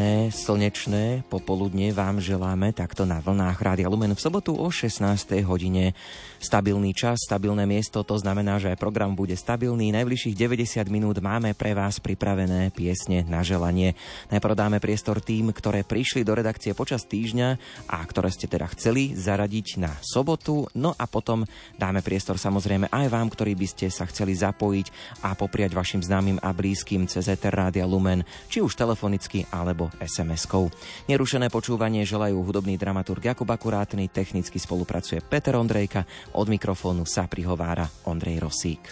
Amen. Slnečné popoludne vám želáme takto na vlnách Rádia Lumen v sobotu o 16. hodine. Stabilný čas, stabilné miesto, to znamená, že program bude stabilný. Najbližších 90 minút máme pre vás pripravené piesne na želanie. Najprv dáme priestor tým, ktoré prišli do redakcie počas týždňa a ktoré ste teda chceli zaradiť na sobotu. No a potom dáme priestor samozrejme aj vám, ktorí by ste sa chceli zapojiť a popriať vašim známym a blízkym cez Rádia Lumen, či už telefonicky alebo SMS-kou. Nerušené počúvanie želajú hudobný dramaturg Jakub Akurátny, technicky spolupracuje Peter Ondrejka, od mikrofónu sa prihovára Ondrej Rosík.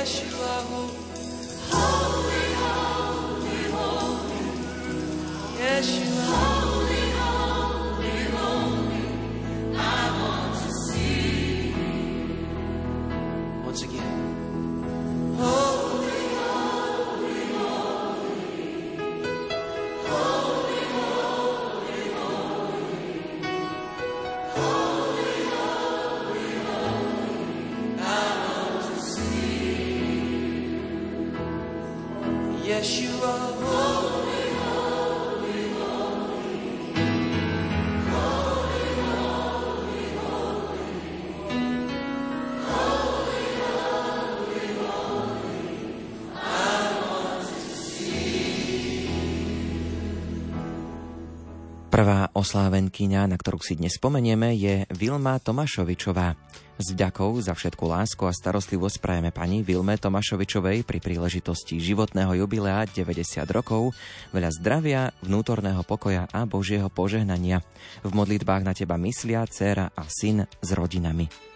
veste tua roupa. Oslávenkyňa, na ktorú si dnes spomenieme, je Vilma Tomášovičová. S vďakou za všetku lásku a starostlivosť prajeme pani Vilme Tomášovičovej pri príležitosti životného jubilea 90 rokov, veľa zdravia, vnútorného pokoja a Božieho požehnania. V modlitbách na teba myslia dcéra a syn s rodinami.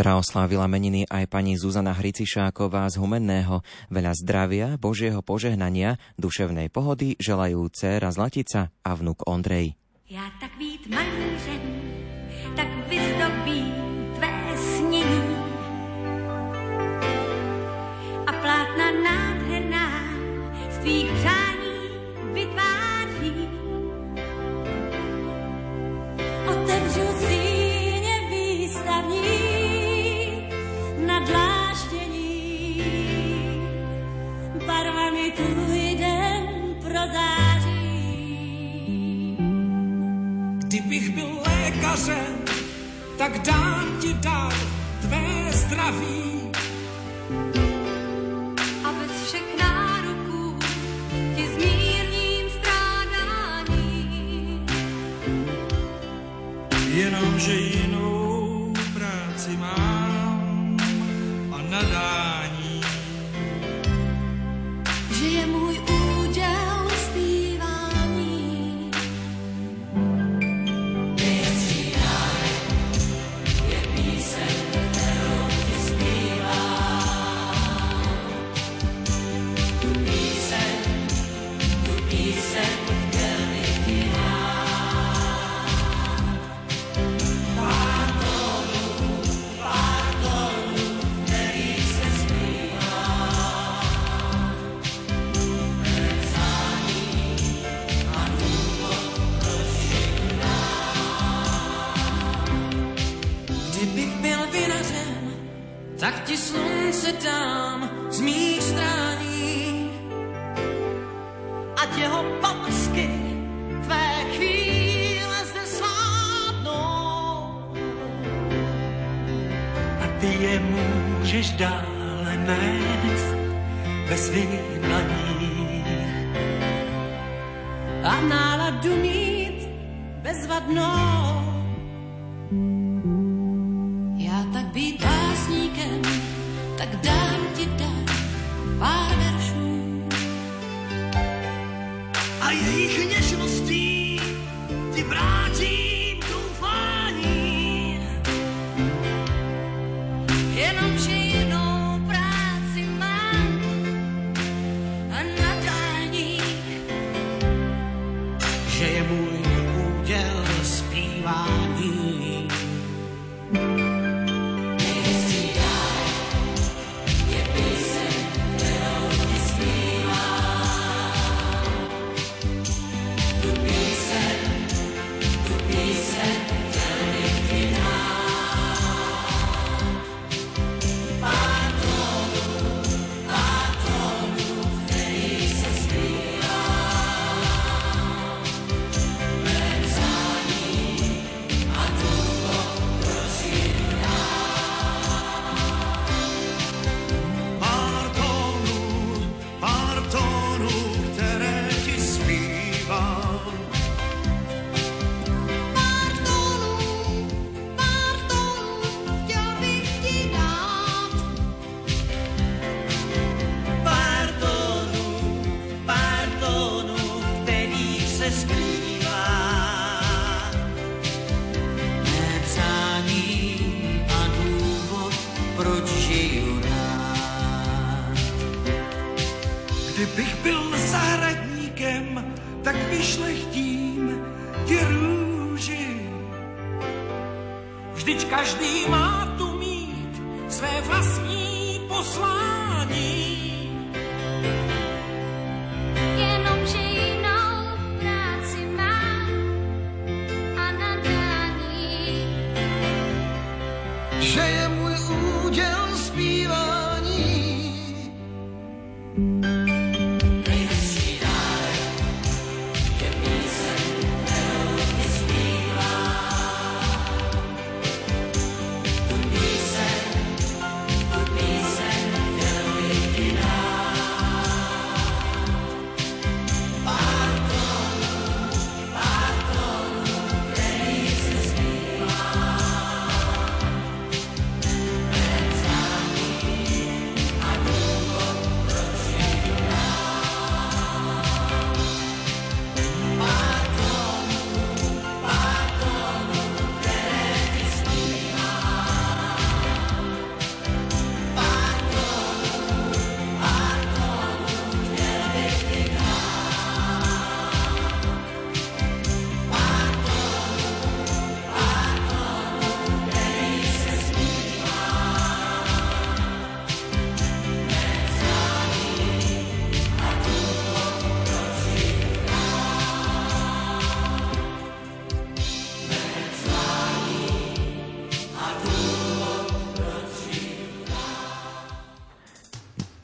Včera oslávila meniny aj pani Zuzana Hricišáková z Humenného. Veľa zdravia, božieho požehnania, duševnej pohody želajú dcéra Zlatica a vnuk Ondrej. Já tak být malířem, tak vyzdobí tvé snění. A plátna nádherná z tvých přání mi tvůj den prozáří. Kdybych byl lékařem, tak dám ti dar tvé zdraví.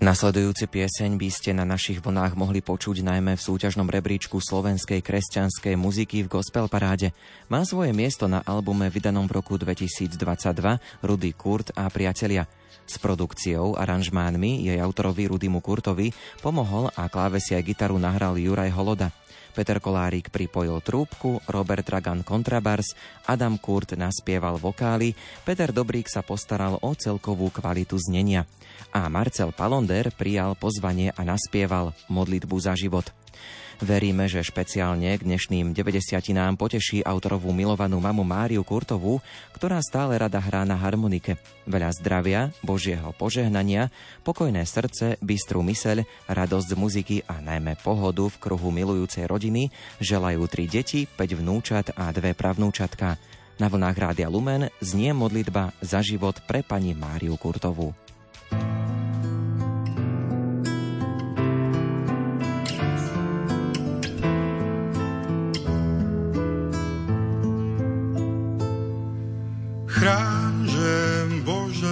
Nasledujúci pieseň by ste na našich vlnách mohli počuť najmä v súťažnom rebríčku slovenskej kresťanskej muziky v Gospel Paráde. Má svoje miesto na albume vydanom v roku 2022 Rudy Kurt a priatelia. S produkciou, aranžmánmi jej autorovi Rudymu Kurtovi pomohol a klávesi a gitaru nahral Juraj Holoda. Peter Kolárik pripojil trúbku, Robert Dragan kontrabars, Adam Kurt naspieval vokály, Peter Dobrík sa postaral o celkovú kvalitu znenia a Marcel Palonder prijal pozvanie a naspieval modlitbu za život. Veríme, že špeciálne k dnešným 90 nám poteší autorovú milovanú mamu Máriu Kurtovú, ktorá stále rada hrá na harmonike. Veľa zdravia, Božieho požehnania, pokojné srdce, bystrú myseľ, radosť z muziky a najmä pohodu v kruhu milujúcej rodiny želajú tri deti, 5 vnúčat a dve pravnúčatka. Na vlnách Rádia Lumen znie modlitba za život pre pani Máriu Kurtovú. Chráň,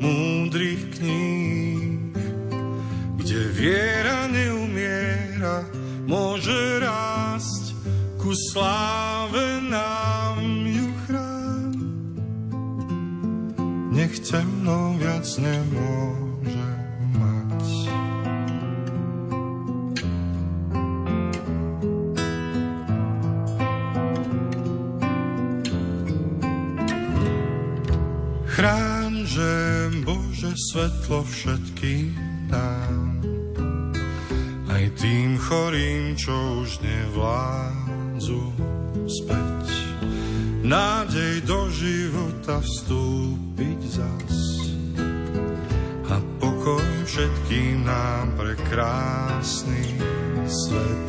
múdrych kníh, kde viera neumiera, môže rásť ku sláve nám ju chrán. Nech temno viac nemôže mať. Chrán, že Bože svetlo všetkým dám, aj tým chorým, čo už nevládzu späť. Nádej do života vstúpiť zas a pokoj všetkým nám pre krásny svet.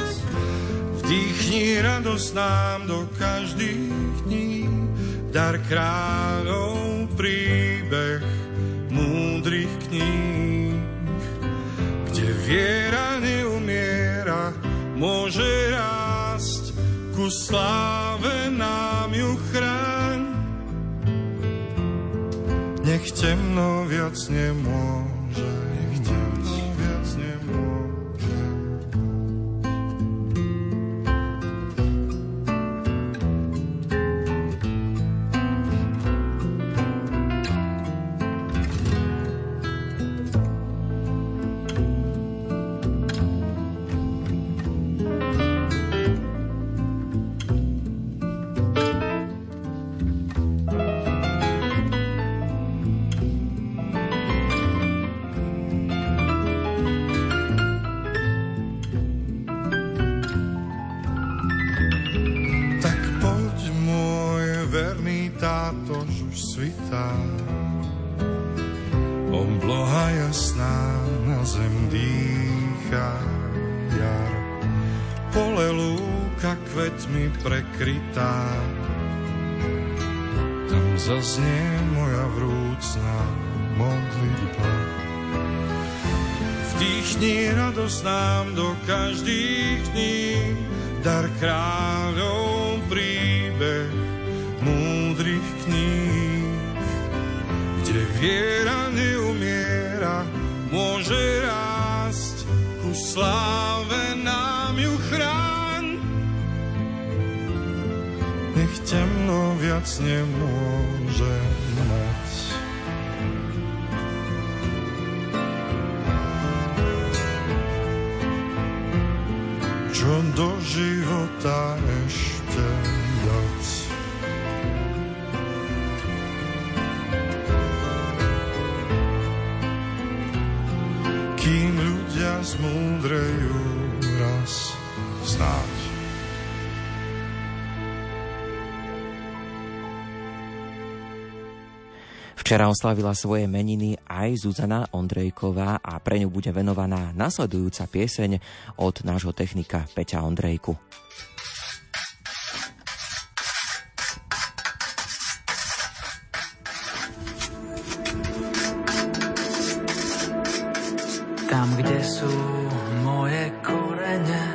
Vdýchni radosť nám do každých dní, dar kráľov príbeh múdrych kníh, kde viera neumiera, môže rásť, ku sláve nám ju chráň. Nech temno viac nemôže, svitá. Obloha jasná na zem dýcha jar. Pole lúka kvetmi prekrytá. Tam zaznie moja vrúcna modlitba. Vdýchni radosť nám do každých dní, dar kráľov príbeh kde viera neumiera, môže rásť, ku sláve nám ju chráň. Nech temno viac nemôže mať. čo do života ešte zmúdrejú raz. V Včera oslavila svoje meniny aj Zuzana Ondrejková a pre ňu bude venovaná nasledujúca pieseň od nášho technika Peťa Ondrejku. Tam, kde sú moje korene,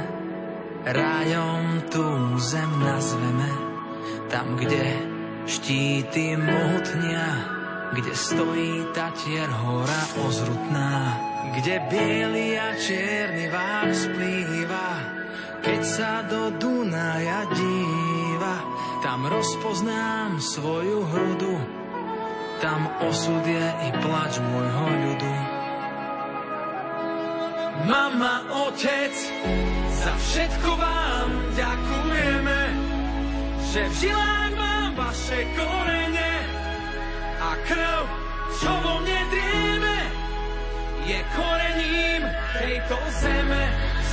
rájom tú zem nazveme. Tam, kde štíty mohutnia, kde stojí Tatier hora ozrutná, kde biely a čierny vár splýva, keď sa do Dunaja díva, tam rozpoznám svoju hrudu, tam osud je i plač môjho ľudu. Mama, otec, za všetko vám ďakujeme, že v žilách mám vaše korene a krv, čo vo mne drieme, je korením tejto zeme.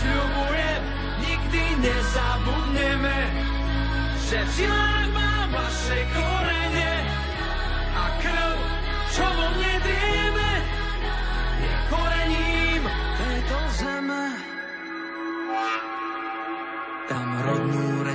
Sľubujem, nikdy nezabudneme, že v žilách mám vaše korene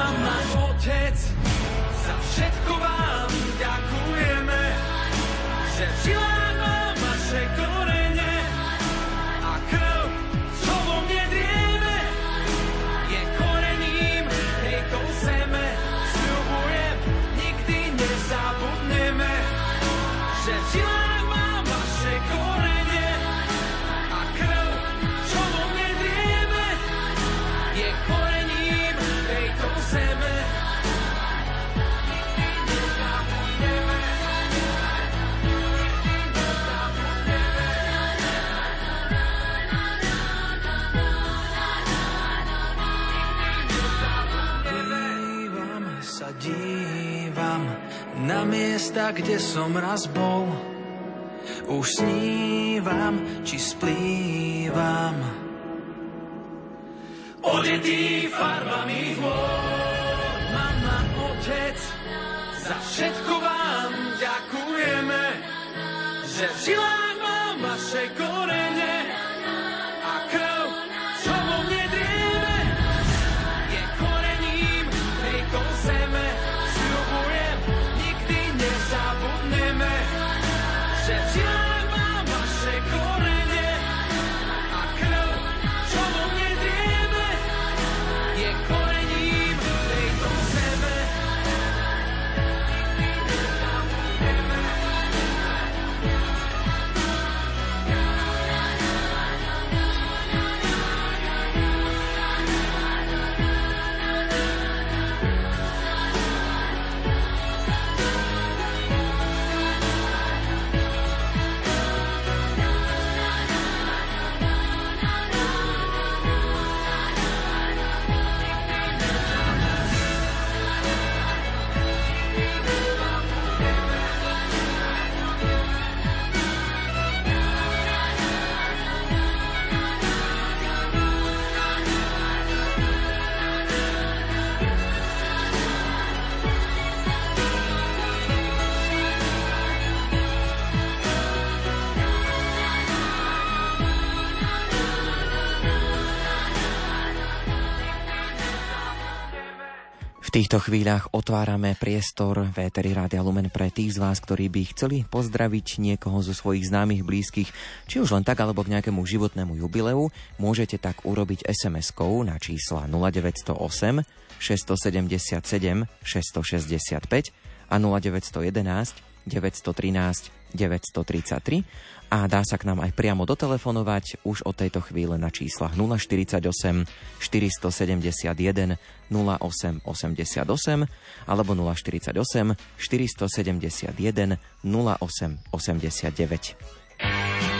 Mama, otec, za všetko vám miesta, kde som raz bol. Už snívam, či splývam. Odetý farbami hôr, mama, otec, za všetko vám ďakujeme, že v žilách týchto chvíľach otvárame priestor Véteri Rádia Lumen pre tých z vás, ktorí by chceli pozdraviť niekoho zo svojich známych blízkych, či už len tak alebo k nejakému životnému jubileu. Môžete tak urobiť SMS-kou na čísla 0908 677 665 a 0911 913 933 a dá sa k nám aj priamo dotelefonovať už od tejto chvíle na číslach 048 471 08 88 alebo 048 471 08 89.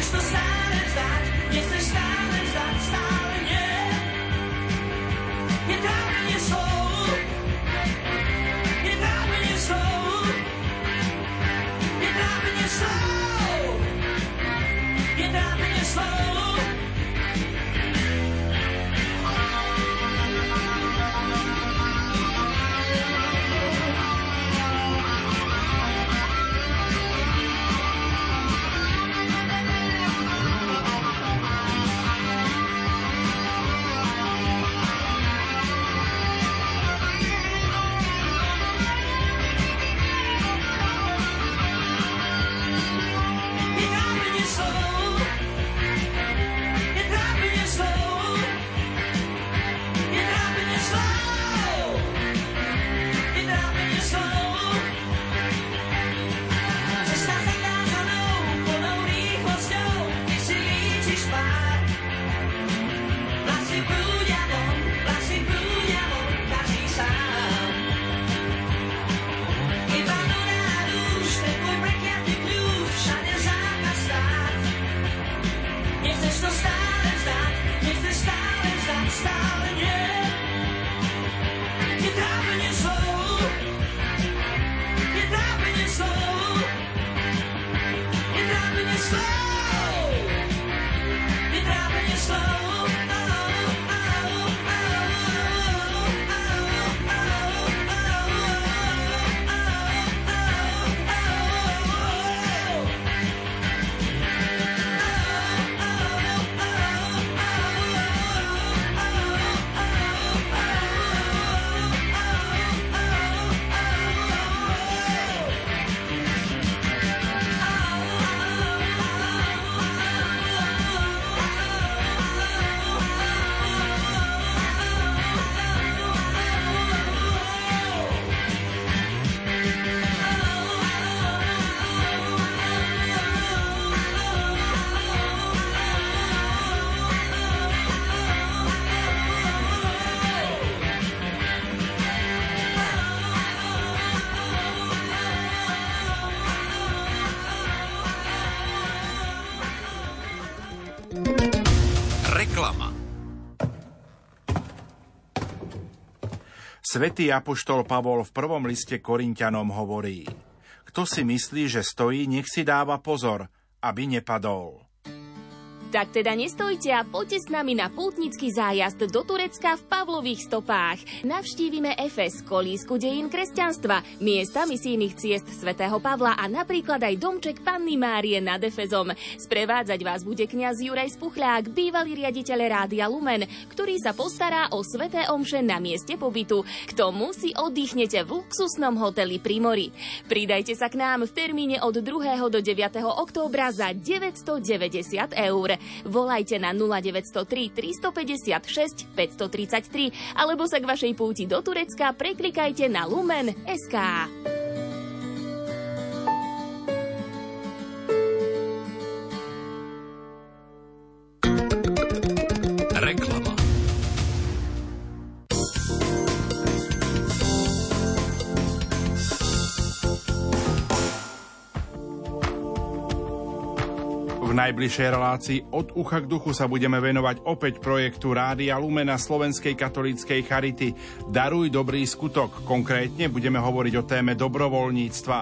Nechceš to Svetý apoštol Pavol v prvom liste Korintianom hovorí Kto si myslí, že stojí, nech si dáva pozor, aby nepadol. Tak teda nestojte a poďte s nami na pútnický zájazd do Turecka v Pavlových stopách. Navštívime Efes, kolísku dejín kresťanstva, miesta misijných ciest svätého Pavla a napríklad aj domček Panny Márie nad Efezom. Sprevádzať vás bude kňaz Juraj Spuchľák, bývalý riaditeľ Rádia Lumen, ktorý sa postará o sveté omše na mieste pobytu. K tomu si oddychnete v luxusnom hoteli pri mori. Pridajte sa k nám v termíne od 2. do 9. októbra za 990 eur. Volajte na 0903 356 533 alebo sa k vašej púti do Turecka preklikajte na Lumen najbližšej relácii od ucha k duchu sa budeme venovať opäť projektu Rádia Lumena Slovenskej katolíckej charity Daruj dobrý skutok. Konkrétne budeme hovoriť o téme dobrovoľníctva.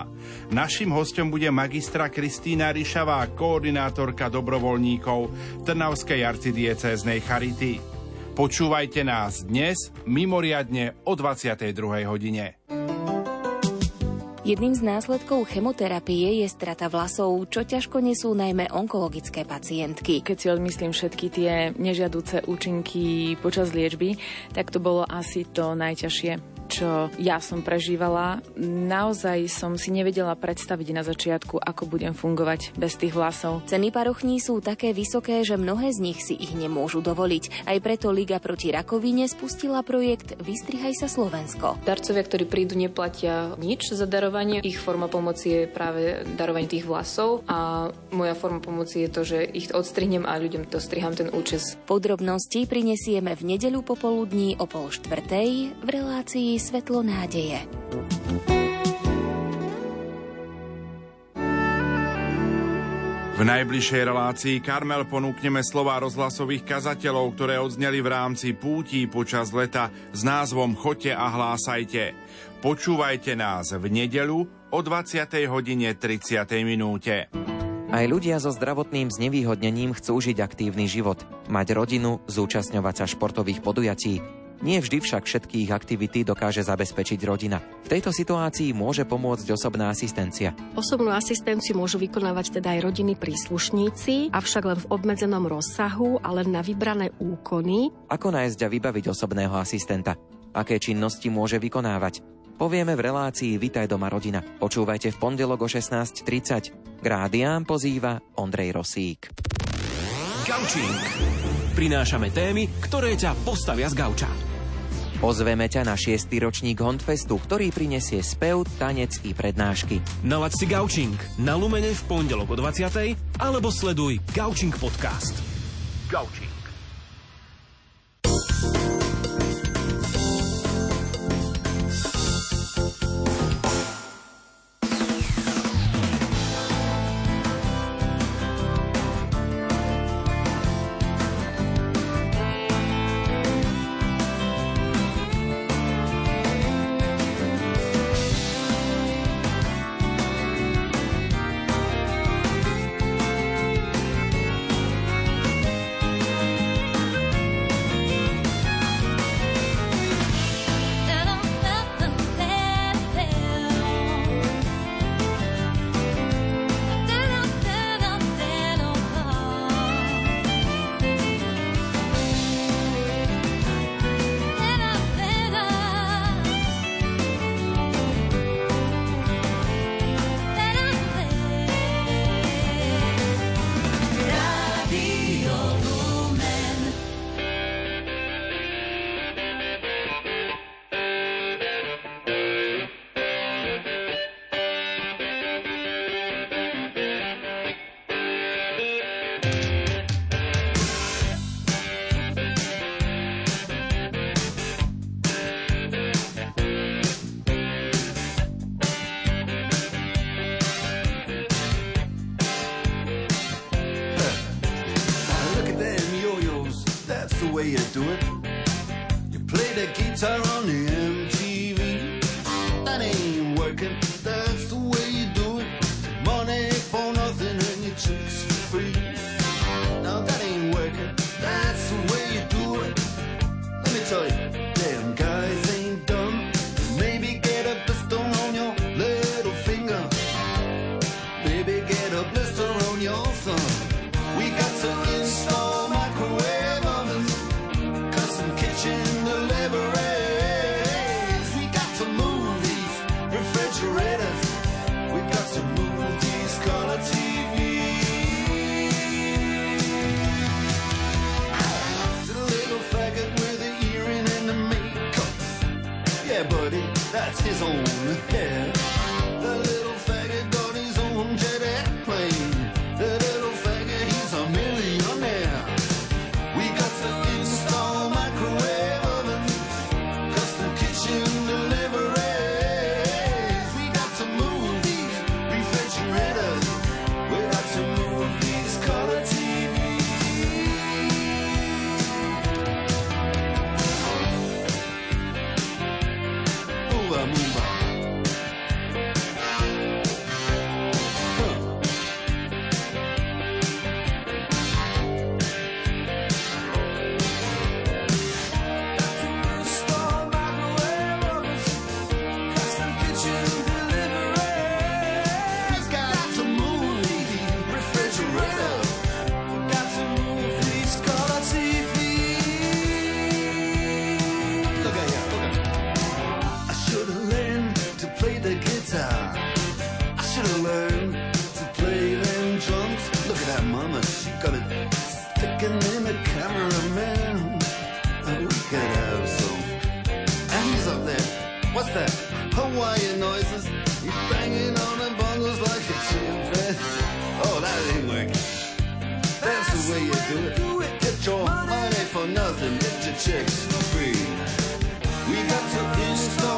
Naším hostom bude magistra Kristýna Ryšavá, koordinátorka dobrovoľníkov Trnavskej arcidiecéznej charity. Počúvajte nás dnes mimoriadne o 22. hodine. Jedným z následkov chemoterapie je strata vlasov, čo ťažko nesú najmä onkologické pacientky. Keď si odmyslím všetky tie nežiaduce účinky počas liečby, tak to bolo asi to najťažšie čo ja som prežívala. Naozaj som si nevedela predstaviť na začiatku, ako budem fungovať bez tých vlasov. Ceny parochní sú také vysoké, že mnohé z nich si ich nemôžu dovoliť. Aj preto Liga proti rakovine spustila projekt Vystrihaj sa Slovensko. Darcovia, ktorí prídu, neplatia nič za darovanie. Ich forma pomoci je práve darovanie tých vlasov a moja forma pomoci je to, že ich odstrihnem a ľuďom to striham ten účes. Podrobnosti prinesieme v nedeľu popoludní o pol štvrtej v relácii svetlo nádeje. V najbližšej relácii Karmel ponúkneme slova rozhlasových kazateľov, ktoré odzneli v rámci pútí počas leta s názvom Choďte a hlásajte. Počúvajte nás v nedelu o 20. hodine 30. minúte. Aj ľudia so zdravotným znevýhodnením chcú žiť aktívny život, mať rodinu, zúčastňovať sa športových podujatí, nie vždy však všetkých aktivity dokáže zabezpečiť rodina. V tejto situácii môže pomôcť osobná asistencia. Osobnú asistenciu môžu vykonávať teda aj rodiny príslušníci, avšak len v obmedzenom rozsahu a len na vybrané úkony. Ako nájsť a vybaviť osobného asistenta? Aké činnosti môže vykonávať? Povieme v relácii Vitaj doma rodina. Počúvajte v pondelok o 16.30. K rádiám pozýva Ondrej Rosík. Gaučing. Prinášame témy, ktoré ťa postavia z gauča. Pozveme ťa na 6. ročník Hondfestu, ktorý prinesie spev, tanec i prednášky. Nalaď si Gaučing na Lumene v pondelok o 20. alebo sleduj Gaučing podcast. Gaučing. gonna hell. For nothing. Get your chicks for free. We got to install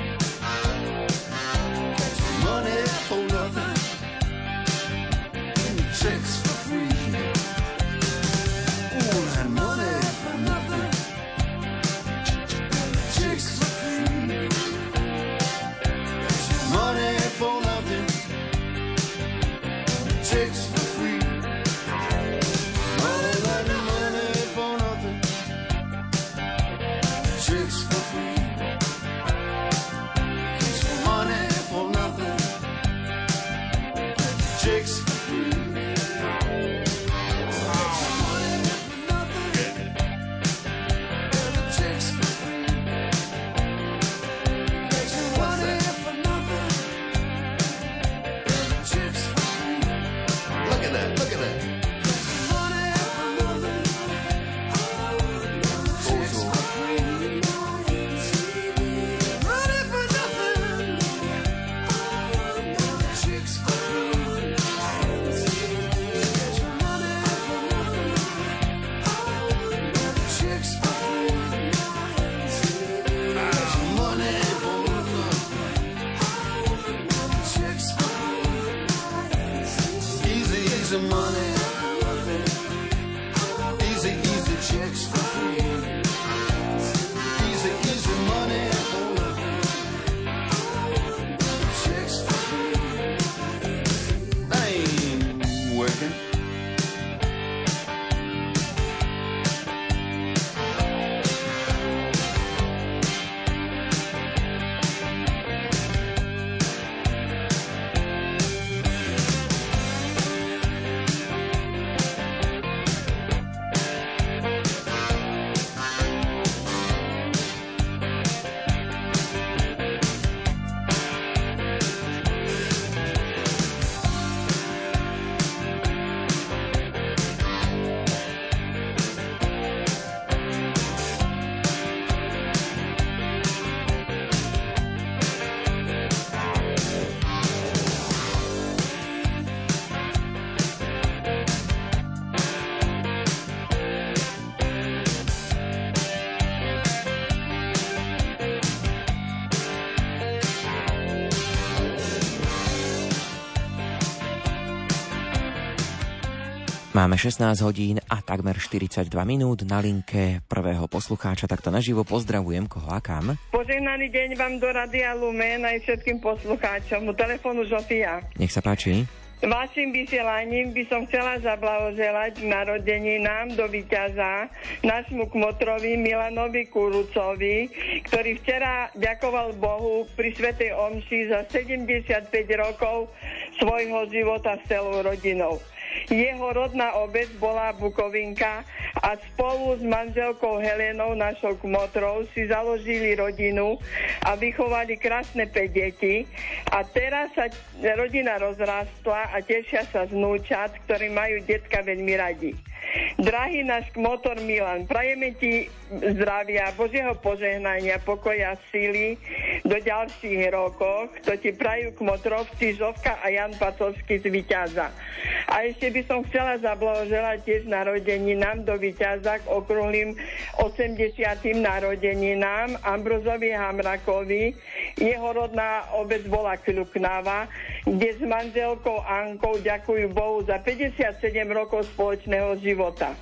Máme 16 hodín a takmer 42 minút na linke prvého poslucháča, takto naživo pozdravujem koho a kam. Požehnaný deň vám do Radia Lumen aj všetkým poslucháčom. Telefónu Žofia. Nech sa páči. Vašim vysielaním by som chcela zablahoželať k narodeninám do víťaza nášmu kmotrovi Milanovi Kurucovi, ktorý včera ďakoval Bohu pri Svetej Omši za 75 rokov svojho života s celou rodinou. Jeho rodná obec bola Bukovinka a spolu s manželkou Helenou, našou kmotrou, si založili rodinu a vychovali krásne 5 detí. A teraz sa rodina rozrastla a tešia sa z ktorí majú detka veľmi radi. Drahý náš motor Milan, prajeme ti zdravia, Božieho požehnania, pokoja, síly do ďalších rokov. To ti prajú kmotrovci Žovka a Jan Pacovský z Vyťaza. A ešte by som chcela zablahoželať tiež narodeninám do víťaza k okrúhlým 80. narodeninám Ambrozovi Hamrakovi. Jeho rodná obec bola Kľuknava, kde s manželkou Ankou ďakujú Bohu za 57 rokov spoločného života.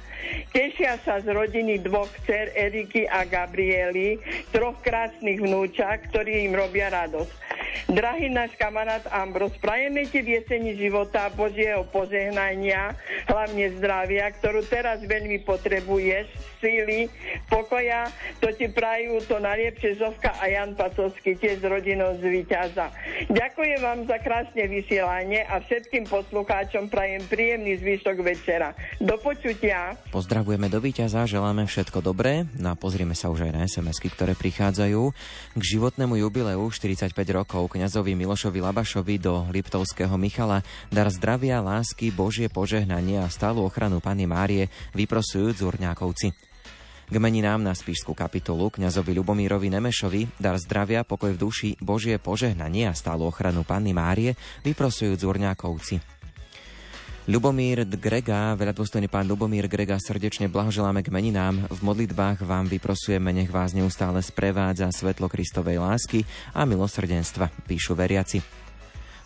Tešia sa z rodiny dvoch dcer Eriky a Gabriely, troch krásnych vnúčak, ktorí im robia radosť. Drahý náš kamarát Ambros, prajeme ti v jeseni života Božieho požehnania, hlavne zdravia, ktorú teraz veľmi potrebuješ, síly, pokoja, to ti prajú to najlepšie Zovka a Jan Pacovský, tiež z rodinou z Výťaza. Ďakujem vám za krásne vysielanie a všetkým poslucháčom prajem príjemný zvyšok večera. Do počutia. Pozdravujeme do víťaza, želáme všetko dobré. No a pozrieme sa už aj na sms ktoré prichádzajú. K životnému jubileu 45 rokov kňazovi Milošovi Labašovi do Liptovského Michala dar zdravia, lásky, Božie požehnanie a stálu ochranu Pany Márie vyprosujú Zurňákovci. K meninám na spíšskú kapitolu kňazovi Lubomírovi Nemešovi dar zdravia, pokoj v duši, Božie požehnanie a stálu ochranu Panny Márie vyprosujú Zurňákovci. Ľubomír Grega, veľa dôstojný pán Ľubomír Grega, srdečne blahoželáme k meninám. V modlitbách vám vyprosujeme, nech vás neustále sprevádza svetlo Kristovej lásky a milosrdenstva, píšu veriaci.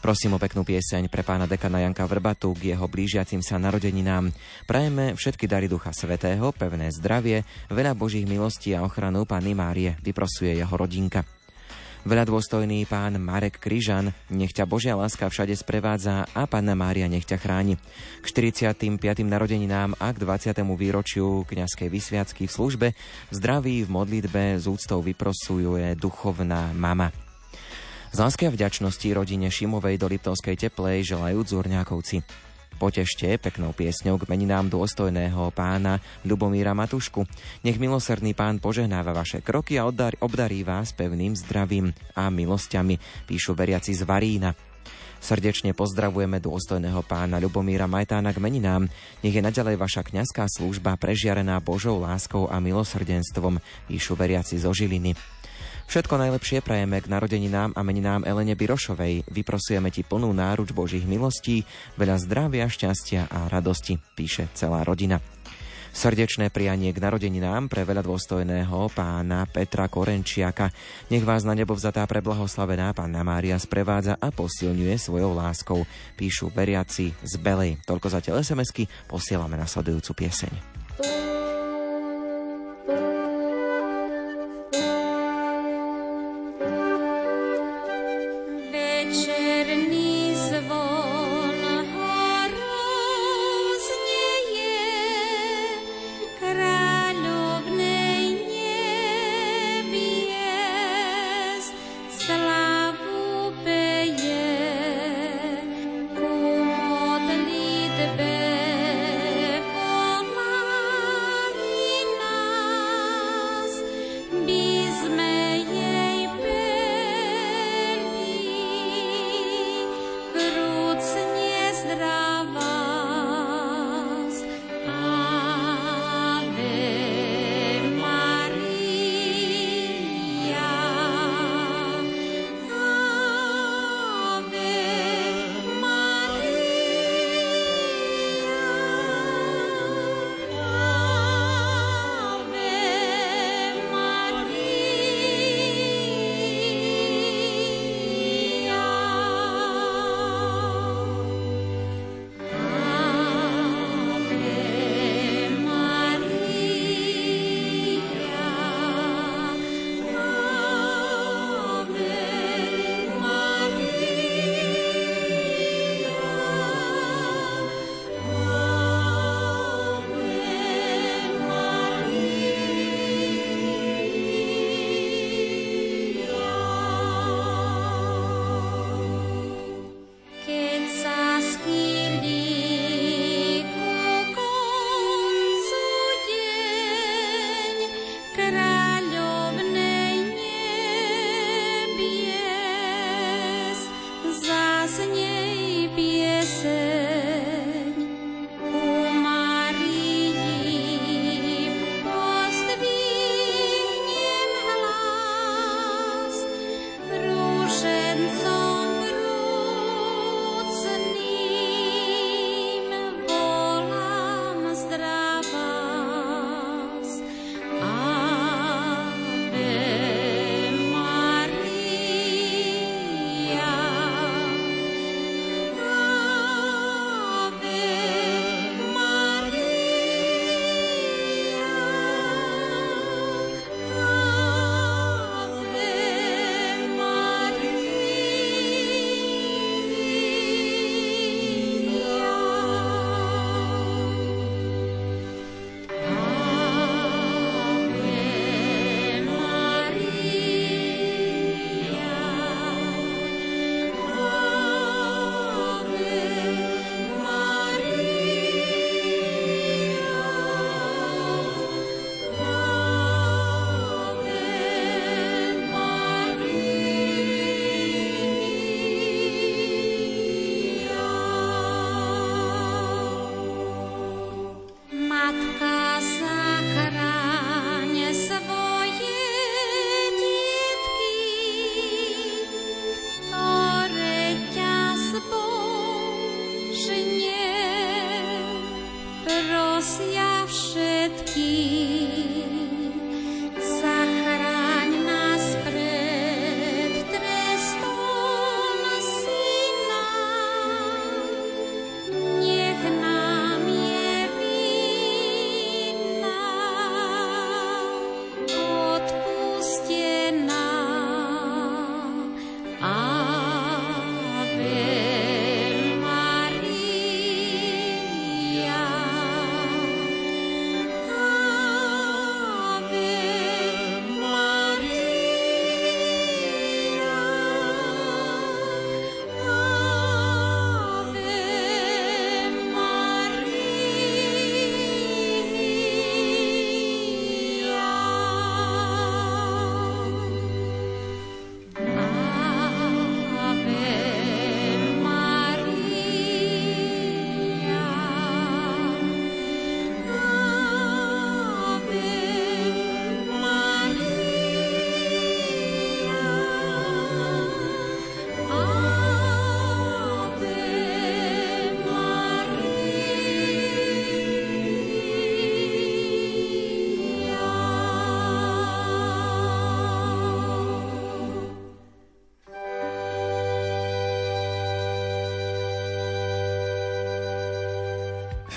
Prosím o peknú pieseň pre pána dekana Janka Vrbatu k jeho blížiacim sa narodeninám. Prajeme všetky dary Ducha Svetého, pevné zdravie, veľa Božích milostí a ochranu Panny Márie, vyprosuje jeho rodinka. Veľa dôstojný pán Marek Kryžan, nech ťa Božia láska všade sprevádza a Panna Mária nech ťa chráni. K 45. narodeninám a k 20. výročiu kňazskej vysviacky v službe zdraví v modlitbe z úctou vyprosuje duchovná mama. Z lásky a vďačnosti rodine Šimovej do Liptovskej teplej želajú Zurňákovci. Potešte peknou piesňou k meninám dôstojného pána Ľubomíra Matušku. Nech milosrdný pán požehnáva vaše kroky a obdarí vás pevným zdravím a milosťami, píšu veriaci z Varína. Srdečne pozdravujeme dôstojného pána Ľubomíra Majtána k meninám. Nech je naďalej vaša kňazská služba prežiarená Božou láskou a milosrdenstvom, píšu veriaci zo Žiliny. Všetko najlepšie prajeme k narodeninám a meninám Elene Birošovej. Vyprosujeme ti plnú náruč Božích milostí, veľa zdravia, šťastia a radosti, píše celá rodina. Srdečné prianie k narodeninám pre veľa dôstojného pána Petra Korenčiaka. Nech vás na nebo vzatá preblahoslavená Panna Mária sprevádza a posilňuje svojou láskou, píšu veriaci z Belej. Toľko za SMS-ky, posielame nasledujúcu pieseň.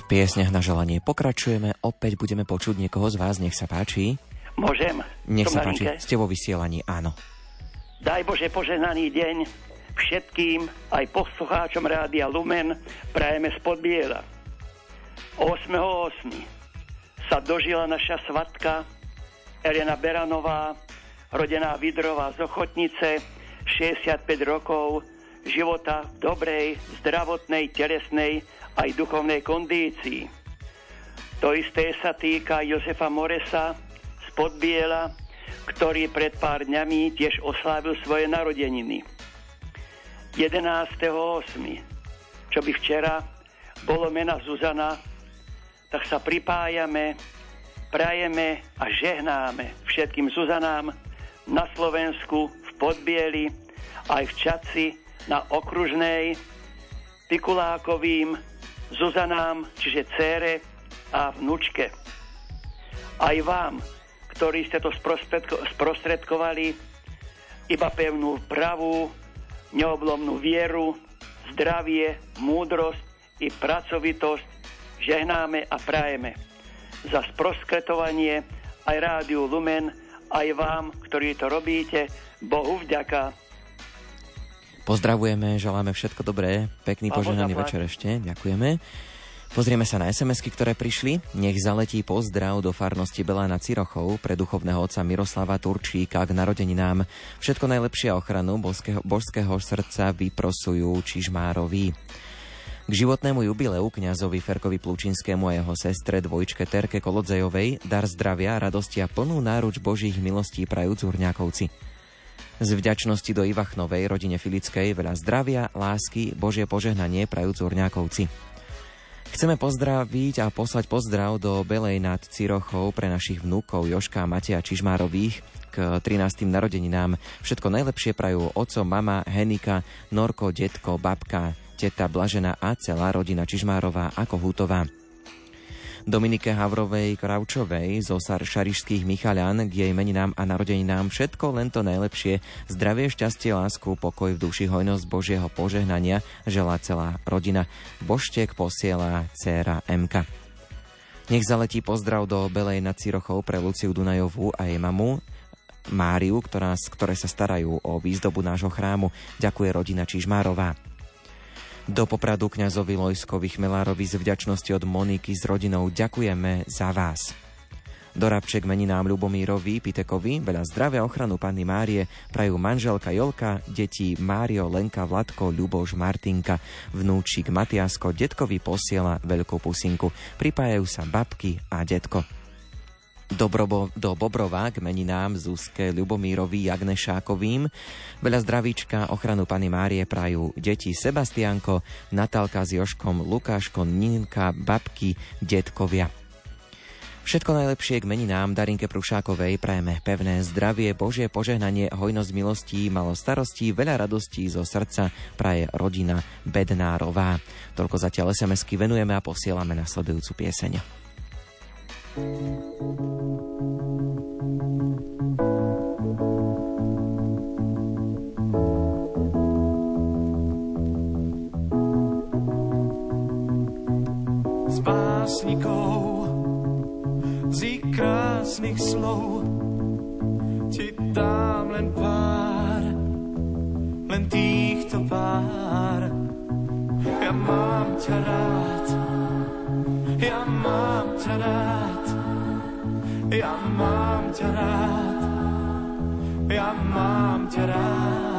Piesňach na želanie pokračujeme, opäť budeme počuť niekoho z vás, nech sa páči. Môžem? Nech sa páči, linke. ste vo vysielaní, áno. Daj Bože požehnaný deň všetkým, aj poslucháčom Rádia Lumen, prajeme spod biela. 8.8. sa dožila naša svatka Elena Beranová, rodená Vidrová z Ochotnice, 65 rokov, života v dobrej, zdravotnej, telesnej aj duchovnej kondícii. To isté sa týka Josefa Moresa z Podbiela, ktorý pred pár dňami tiež oslávil svoje narodeniny. 11.8., čo by včera bolo mena Zuzana, tak sa pripájame, prajeme a žehnáme všetkým Zuzanám na Slovensku, v Podbieli, aj v Čaci, na Okružnej, Pikulákovým, Zuzanám, čiže cére a vnúčke. Aj vám, ktorí ste to sprostredko- sprostredkovali, iba pevnú pravú, neoblomnú vieru, zdravie, múdrosť i pracovitosť žehnáme a prajeme. Za sprostredkovanie aj rádiu Lumen, aj vám, ktorí to robíte, Bohu vďaka. Pozdravujeme, želáme všetko dobré, pekný A požehnaný večer ešte, ďakujeme. Pozrieme sa na SMS-ky, ktoré prišli. Nech zaletí pozdrav do farnosti Belána Cirochov pre duchovného otca Miroslava Turčíka k narodeninám. Všetko najlepšie ochranu božského, božského srdca vyprosujú Čižmárovi. K životnému jubileu kňazovi Ferkovi Plučinskému a jeho sestre dvojčke Terke Kolodzejovej dar zdravia, radosti a plnú náruč Božích milostí prajú Zurňákovci. Z vďačnosti do Ivachnovej rodine Filickej veľa zdravia, lásky, Božie požehnanie prajú Zurňákovci. Chceme pozdraviť a poslať pozdrav do Belej nad Cirochou pre našich vnúkov Joška a Mateja Čižmárových k 13. narodeninám. Všetko najlepšie prajú oco, mama, Henika, Norko, detko, babka, teta Blažena a celá rodina Čižmárová a Kohútová. Dominike Havrovej Kravčovej zo Šarišských Michaľan k jej meninám a narodeninám všetko len to najlepšie, zdravie, šťastie, lásku, pokoj v duši, hojnosť Božieho požehnania želá celá rodina. Boštek posiela dcéra MK. Nech zaletí pozdrav do Belej nad Cirochou pre Luciu Dunajovú a jej mamu, Máriu, ktorá, ktoré sa starajú o výzdobu nášho chrámu. Ďakuje rodina Čižmárová. Do popradu kňazovi Lojskovi Chmelárovi z vďačnosti od Moniky s rodinou ďakujeme za vás. Do Rabček meninám Ľubomírovi Pitekovi veľa zdravia ochranu Panny Márie prajú manželka Jolka, deti Mário, Lenka, Vladko, Ľuboš, Martinka, vnúčik Matiasko, detkovi posiela veľkú pusinku. Pripájajú sa babky a detko. Do, Brobo, do Bobrova k meninám Zuzke Ľubomírovi Jagnešákovým. Veľa zdravíčka ochranu Pany Márie prajú deti Sebastianko, Natálka s Joškom, Lukáško, Ninka, babky, detkovia. Všetko najlepšie k meninám Darinke Prušákovej prajeme pevné zdravie, Božie požehnanie, hojnosť milostí, malo starostí, veľa radostí zo srdca praje rodina Bednárová. Toľko zatiaľ SMS-ky venujeme a posielame nasledujúcu pieseň. Z básnikov, z slov ti dám len pár, len týchto pár. Ja mám ťa rád, ja mám ťa rád, ja mám ťa rád, ja mám ťa rád.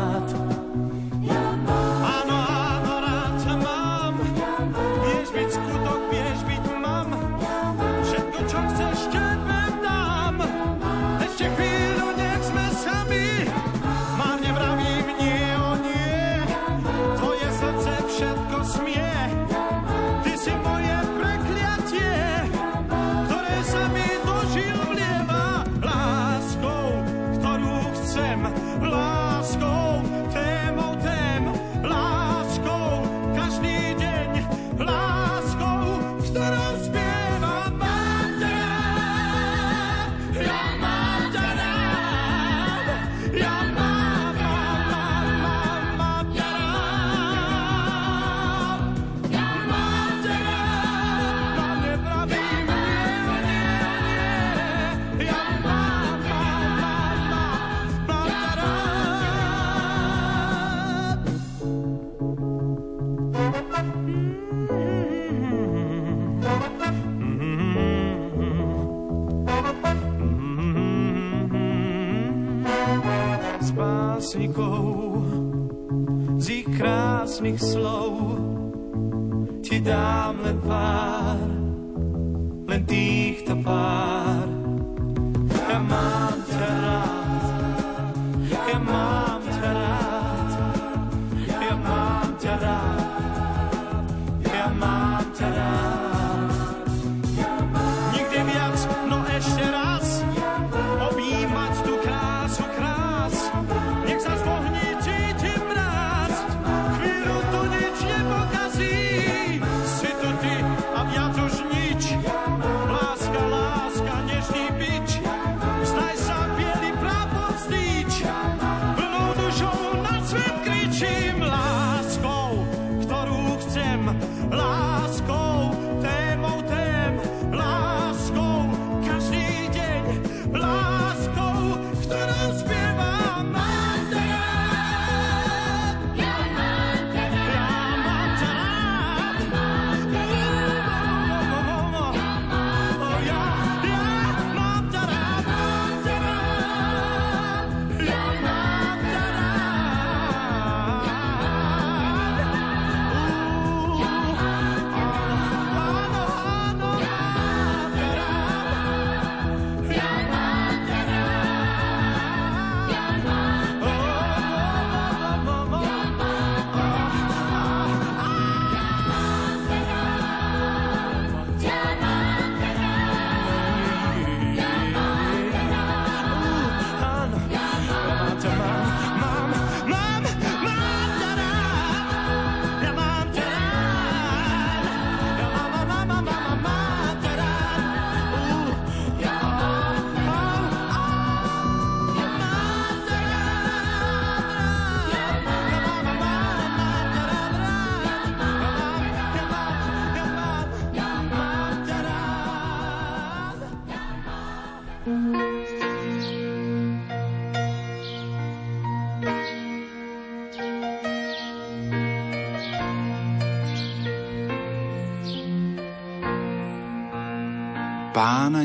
Básnikov, z ich krásnych slov ti dám len pár, len týchto pár.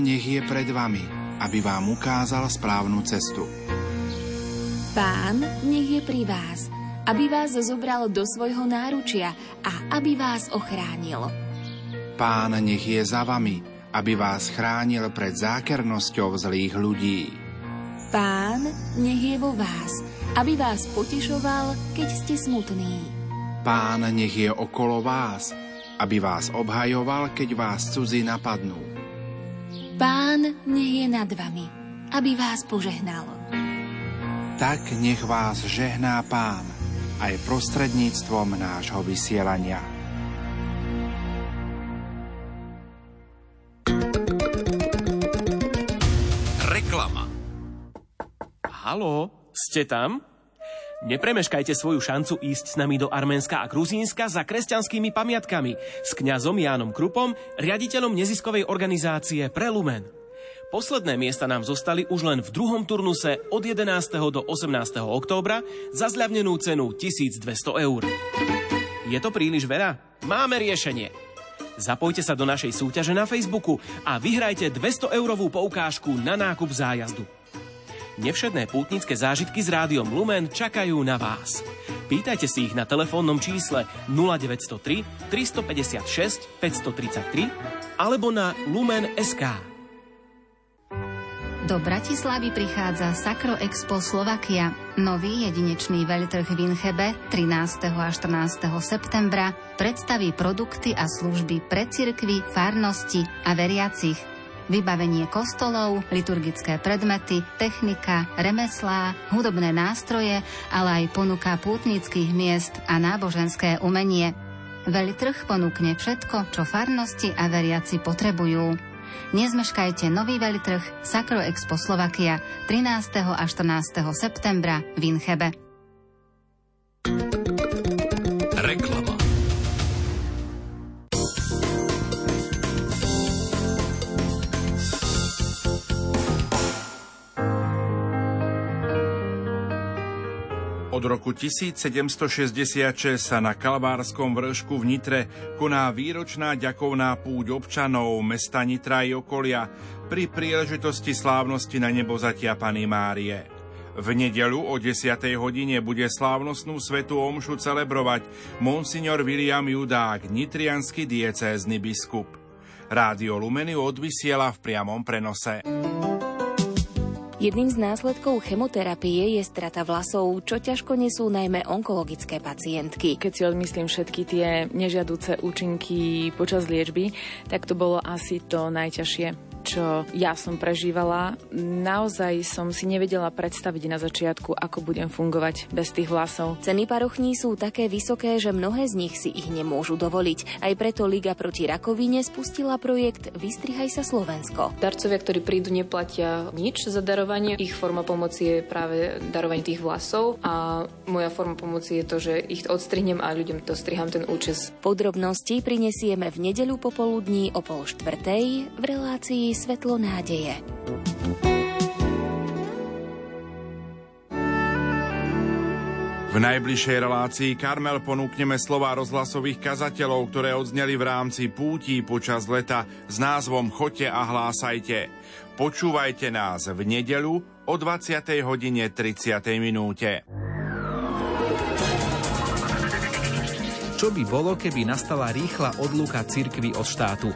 Nech je pred vami, aby vám ukázal správnu cestu. Pán nech je pri vás, aby vás zobral do svojho náručia a aby vás ochránil. Pán nech je za vami, aby vás chránil pred zákernosťou zlých ľudí. Pán nech je vo vás, aby vás potešoval, keď ste smutní. Pán nech je okolo vás, aby vás obhajoval, keď vás cudzí napadnú nad vami, aby vás požehnalo. Tak nech vás žehná Pán aj prostredníctvom nášho vysielania. Reklama Halo, ste tam? Nepremeškajte svoju šancu ísť s nami do Arménska a Gruzínska za kresťanskými pamiatkami s kňazom Jánom Krupom, riaditeľom neziskovej organizácie Prelumen. Posledné miesta nám zostali už len v druhom turnuse od 11. do 18. októbra za zľavnenú cenu 1200 eur. Je to príliš veľa? Máme riešenie. Zapojte sa do našej súťaže na Facebooku a vyhrajte 200 eurovú poukážku na nákup zájazdu. Nevšedné pútnické zážitky s rádiom Lumen čakajú na vás. Pýtajte si ich na telefónnom čísle 0903 356 533 alebo na lumen.sk. Do Bratislavy prichádza Sakro Expo Slovakia, nový jedinečný veľtrh v Inchebe 13. a 14. septembra predstaví produkty a služby pre cirkvy, farnosti a veriacich. Vybavenie kostolov, liturgické predmety, technika, remeslá, hudobné nástroje, ale aj ponuka pútnických miest a náboženské umenie. Veľtrh ponúkne všetko, čo farnosti a veriaci potrebujú. Nezmeškajte nový veľtrh Sakro Expo Slovakia 13. a 14. septembra v Inchebe. Od roku 1766 sa na Kalvárskom vršku v Nitre koná výročná ďakovná púť občanov mesta Nitra i okolia pri príležitosti slávnosti na nebo zatia Pany Márie. V nedelu o 10. hodine bude slávnostnú svetu omšu celebrovať monsignor William Judák, nitrianský diecézny biskup. Rádio Lumeny odvysiela v priamom prenose. Jedným z následkov chemoterapie je strata vlasov, čo ťažko nesú najmä onkologické pacientky. Keď si odmyslím všetky tie nežiaduce účinky počas liečby, tak to bolo asi to najťažšie čo ja som prežívala. Naozaj som si nevedela predstaviť na začiatku, ako budem fungovať bez tých vlasov. Ceny parochní sú také vysoké, že mnohé z nich si ich nemôžu dovoliť. Aj preto Liga proti rakovine spustila projekt Vystrihaj sa Slovensko. Darcovia, ktorí prídu, neplatia nič za darovanie. Ich forma pomoci je práve darovanie tých vlasov a moja forma pomoci je to, že ich odstrihnem a ľuďom to striham ten účes. Podrobnosti prinesieme v nedeľu popoludní o pol štvrtej v relácii Svetlo nádeje. V najbližšej relácii Karmel ponúkneme slova rozhlasových kazateľov, ktoré odzneli v rámci pútí počas leta s názvom Choďte a hlásajte. Počúvajte nás v nedelu o 20. hodine 30. minúte. Čo by bolo, keby nastala rýchla odluka cirkvy od štátu?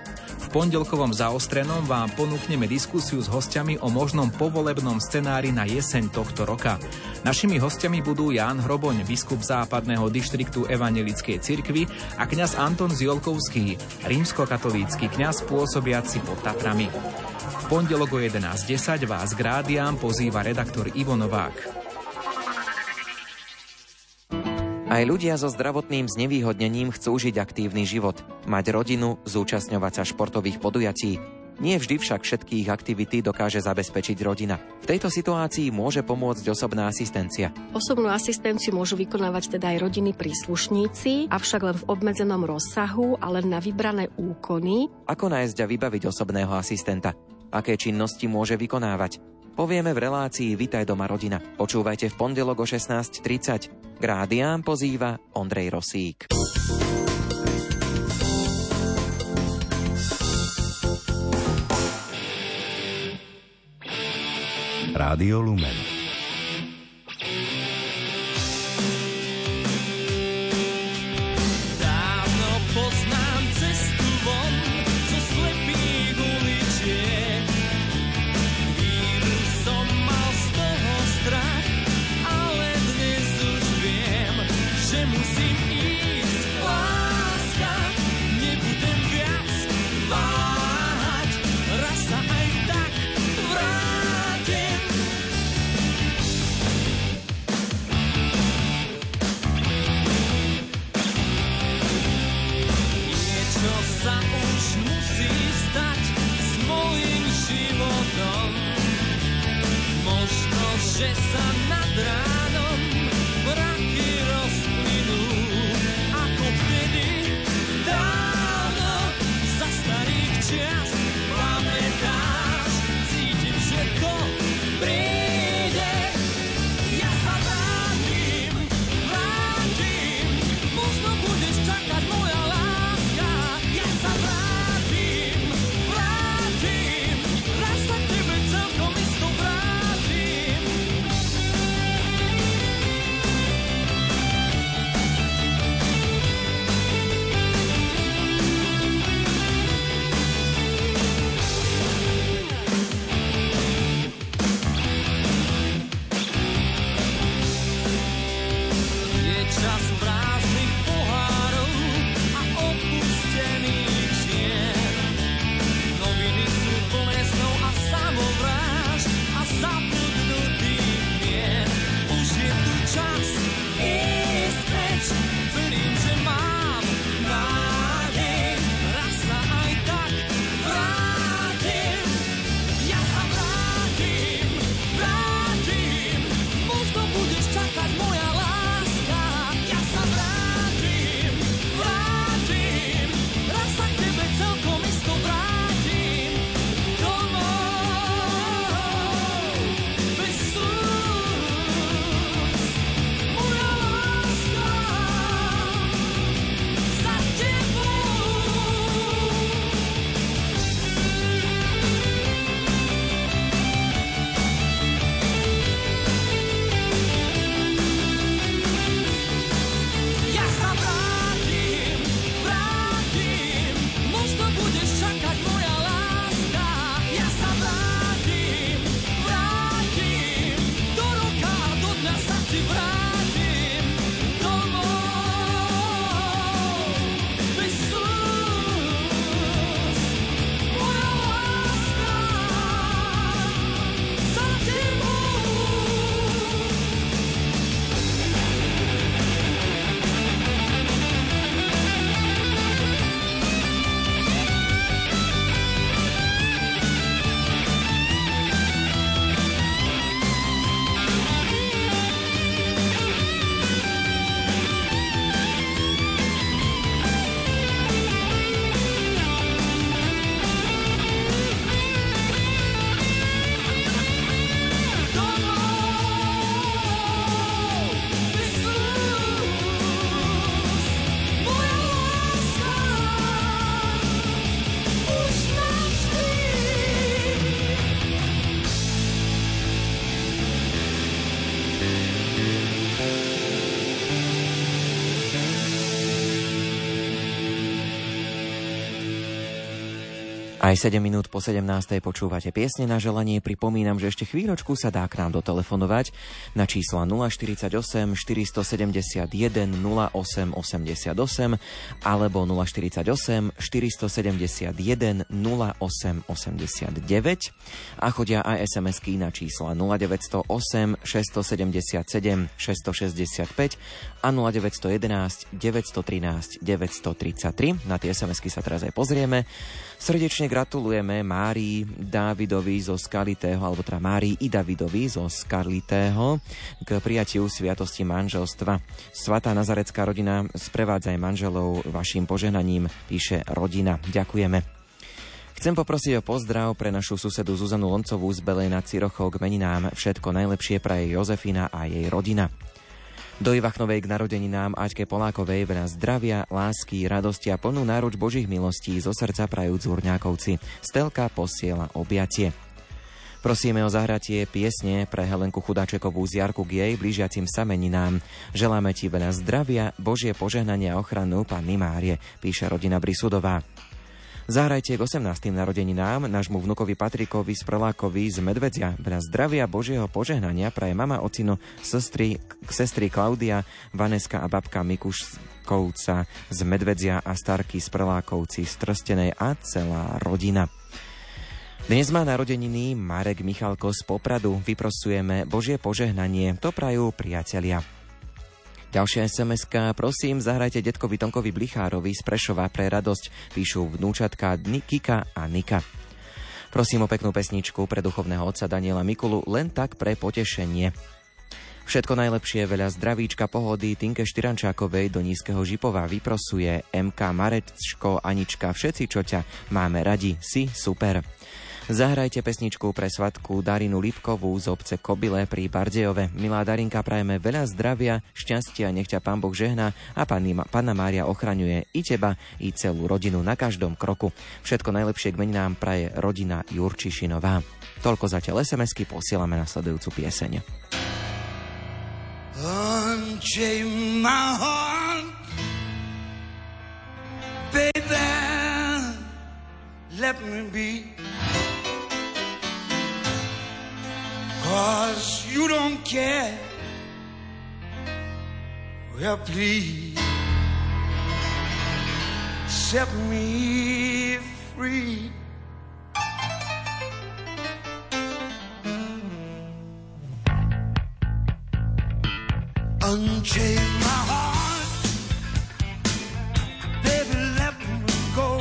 Pondelkovom zaostrenom vám ponúkneme diskusiu s hostiami o možnom povolebnom scenári na jeseň tohto roka. Našimi hostiami budú Ján Hroboň, biskup západného dištriktu Evangelickej cirkvy a kňaz Anton Ziolkovský, rímskokatolícky kňaz pôsobiaci pod Tatrami. V pondelok o 11.10 vás k rádiám pozýva redaktor Ivo Novák. Aj ľudia so zdravotným znevýhodnením chcú žiť aktívny život, mať rodinu, zúčastňovať sa športových podujatí. Nie vždy však všetkých aktivity dokáže zabezpečiť rodina. V tejto situácii môže pomôcť osobná asistencia. Osobnú asistenciu môžu vykonávať teda aj rodiny príslušníci, avšak len v obmedzenom rozsahu a len na vybrané úkony. Ako nájsť a vybaviť osobného asistenta? Aké činnosti môže vykonávať? Povieme v relácii Vitaj doma rodina. Počúvajte v pondelok o 16.30. K rádiám pozýva Ondrej Rosík. Rádio Lumen. Aj 7 minút po 17. počúvate piesne na želanie. Pripomínam, že ešte chvíľočku sa dá k nám dotelefonovať na čísla 048 471 08 88 alebo 048 471 08 89 a chodia aj SMS-ky na čísla 0908 677 665 a 0911 913 933. Na tie SMS-ky sa teraz aj pozrieme. Srdečne gratulujeme Márii Dávidovi zo Skalitého, alebo teda Márii i Davidovi zo Skalitého k prijatiu sviatosti manželstva. Svatá nazarecká rodina sprevádza aj manželov vašim požehnaním, píše rodina. Ďakujeme. Chcem poprosiť o pozdrav pre našu susedu Zuzanu Loncovú z Belej nad Cirochou k meninám. Všetko najlepšie praje Jozefina a jej rodina. Do Ivachnovej k narodeninám Aťke Polákovej veľa zdravia, lásky, radosti a plnú náruč Božích milostí zo srdca prajú Zúrňákovci. Stelka posiela objatie. Prosíme o zahratie piesne pre Helenku Chudáčekovú z Jarku k jej blížiacim sameninám. Želáme ti veľa zdravia, Božie požehnanie a ochranu Panny Márie, píše rodina Brisudová. Zahrajte k 18. narodeninám nášmu vnukovi Patrikovi z Prelákovi z Medvedzia. Veľa zdravia Božieho požehnania praje mama, ocino, sestry, sestry Klaudia, Vaneska a babka Mikuškovca z Medvedzia a starky z Prelákovci z Trstenej a celá rodina. Dnes má narodeniny Marek Michalko z Popradu. Vyprosujeme Božie požehnanie. To prajú priatelia. Ďalšia sms Prosím, zahrajte detkovi Tonkovi Blichárovi z Prešova pre radosť. Píšu vnúčatka Nikika a Nika. Prosím o peknú pesničku pre duchovného otca Daniela Mikulu len tak pre potešenie. Všetko najlepšie, veľa zdravíčka, pohody Tinke Štyrančákovej do Nízkeho Žipova vyprosuje MK Marecko, Anička, všetci čo ťa máme radi, si super. Zahrajte pesničku pre svatku Darinu Lipkovú z obce Kobile pri Bardejove. Milá Darinka, prajeme veľa zdravia, šťastia, nech ťa Pán Boh žehná a Pani, Panna Mária ochraňuje i teba, i celú rodinu na každom kroku. Všetko najlepšie k meninám praje rodina Jurčišinová. Toľko zatiaľ SMS-ky, posielame nasledujúcu pieseň. Unchain my heart, baby. Let me be. Cause you don't care. Well, please set me free. Unchain my heart, baby, let me go.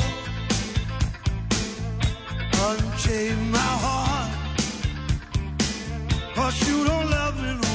Unchain my heart. Cause you don't love me no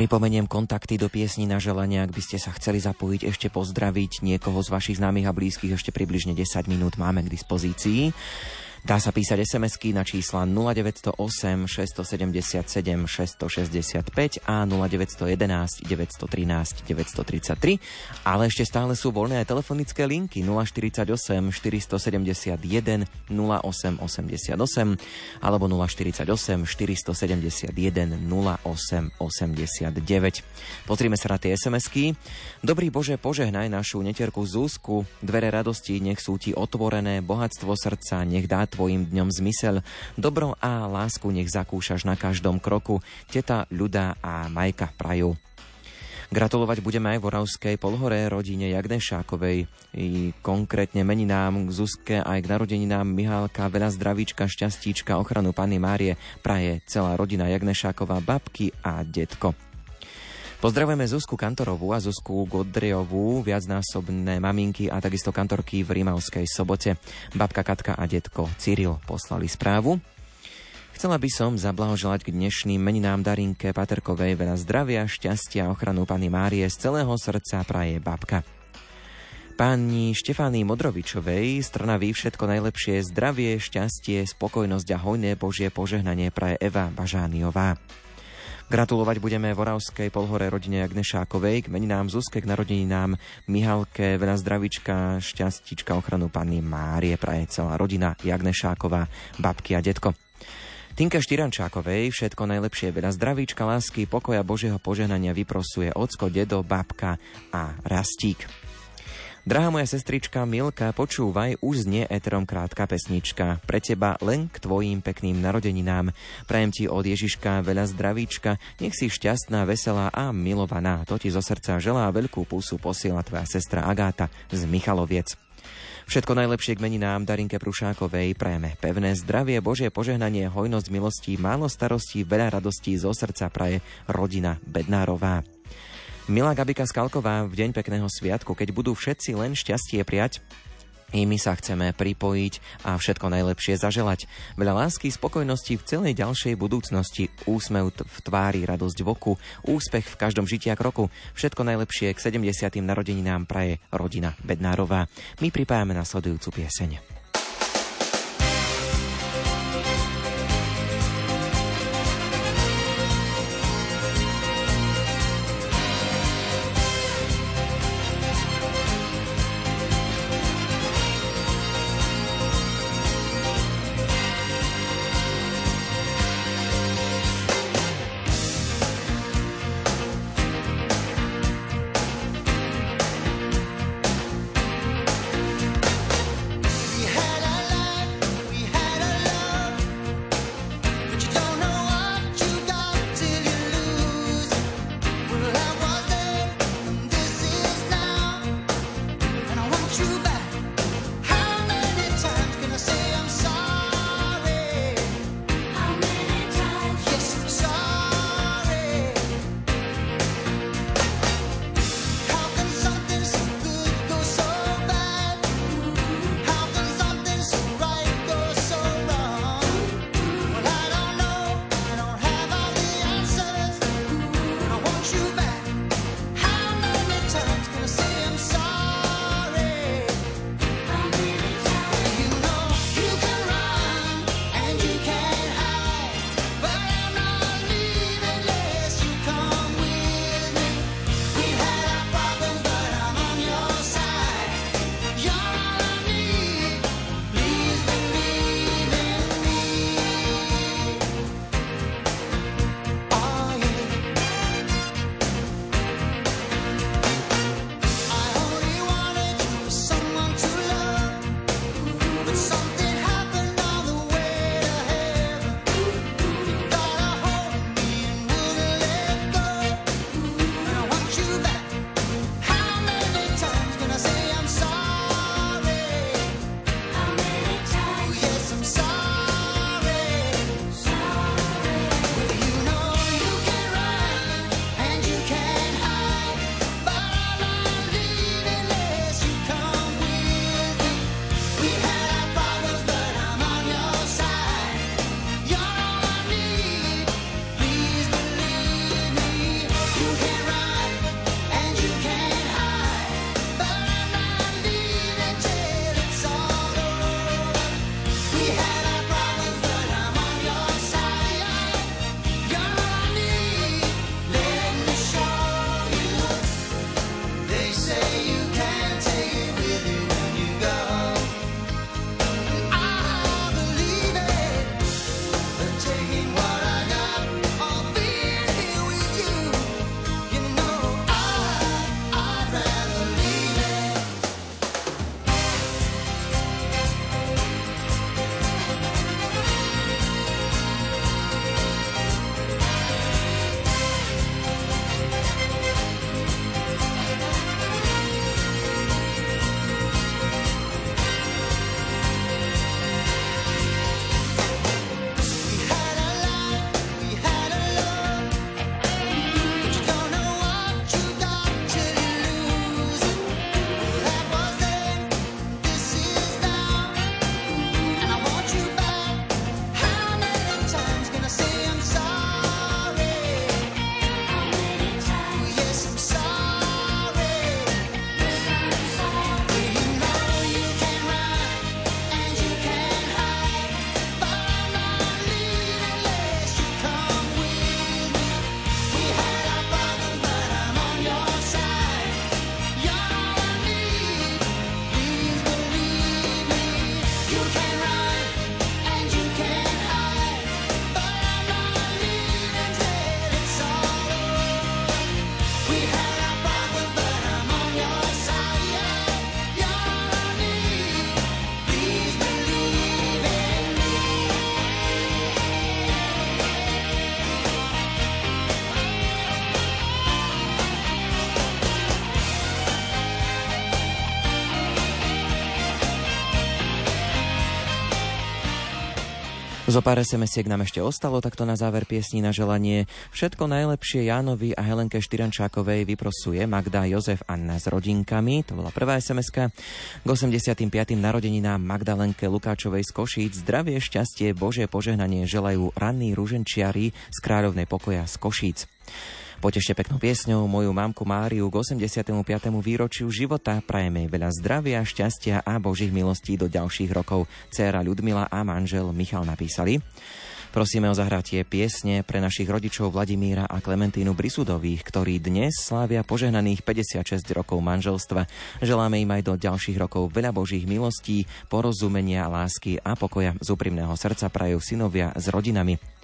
Pripomeniem kontakty do piesni na želanie, ak by ste sa chceli zapojiť, ešte pozdraviť niekoho z vašich známych a blízkych, ešte približne 10 minút máme k dispozícii. Dá sa písať SMS-ky na čísla 0908 677 665 a 0911 913 933, ale ešte stále sú voľné aj telefonické linky 048 471 0888 alebo 048 471 0889. Pozrime sa na tie SMS-ky. Dobrý Bože, požehnaj našu netierku Zúsku, dvere radosti nech sú ti otvorené, bohatstvo srdca nech dá tvojim dňom zmysel. Dobro a lásku nech zakúšaš na každom kroku. Teta, ľuda a Majka prajú. Gratulovať budeme aj v Oravskej polhore rodine Jagnešákovej. I konkrétne meninám k Zuzke aj k narodeninám Mihálka, veľa zdravíčka, šťastíčka, ochranu Panny Márie praje celá rodina Jagnešáková, babky a detko. Pozdravujeme Zuzku Kantorovú a Zuzku Godriovú, viacnásobné maminky a takisto kantorky v Rímavskej sobote. Babka Katka a detko Cyril poslali správu. Chcela by som zablahoželať k dnešným meninám Darinke Paterkovej veľa zdravia, šťastia a ochranu Pany Márie z celého srdca praje babka. Pani Štefány Modrovičovej strnaví všetko najlepšie zdravie, šťastie, spokojnosť a hojné Božie požehnanie praje Eva Bažániová. Gratulovať budeme Voravskej polhore rodine Agnešákovej, k meninám Zuzke, k narodeninám Mihalke, veľa zdravička, šťastička, ochranu Panny Márie, praje celá rodina Jagnešáková, babky a detko. Tinka Štyrančákovej všetko najlepšie, veľa zdravíčka, lásky, pokoja Božieho požehnania vyprosuje ocko, dedo, babka a rastík. Drahá moja sestrička Milka, počúvaj, už znie eterom krátka pesnička. Pre teba len k tvojim pekným narodeninám. Prajem ti od Ježiška veľa zdravíčka, nech si šťastná, veselá a milovaná. To ti zo srdca želá veľkú pusu posiela tvoja sestra Agáta z Michaloviec. Všetko najlepšie k meninám Darinke Prušákovej prajeme pevné zdravie, Božie požehnanie, hojnosť milostí, málo starostí, veľa radostí zo srdca praje rodina Bednárová. Milá Gabika Skalková, v deň pekného sviatku, keď budú všetci len šťastie prijať, i my sa chceme pripojiť a všetko najlepšie zaželať. Veľa lásky, spokojnosti v celej ďalšej budúcnosti, úsmev v tvári, radosť v oku, úspech v každom žitia kroku. Všetko najlepšie k 70. narodeninám praje rodina Bednárová. My pripájame nasledujúcu pieseň. Zo pár sms nám ešte ostalo, takto na záver piesní na želanie. Všetko najlepšie Jánovi a Helenke Štyrančákovej vyprosuje Magda Jozef Anna s rodinkami. To bola prvá sms K 85. narodeninám Magdalenke Lukáčovej z Košíc. Zdravie, šťastie, Bože požehnanie želajú ranní ruženčiari z kráľovnej pokoja z Košíc. Potešte peknou piesňou moju mamku Máriu k 85. výročiu života. Prajeme veľa zdravia, šťastia a božích milostí do ďalších rokov. Céra Ľudmila a manžel Michal napísali. Prosíme o zahratie piesne pre našich rodičov Vladimíra a Klementínu Brisudových, ktorí dnes slávia požehnaných 56 rokov manželstva. Želáme im aj do ďalších rokov veľa božích milostí, porozumenia, lásky a pokoja z úprimného srdca prajú synovia s rodinami.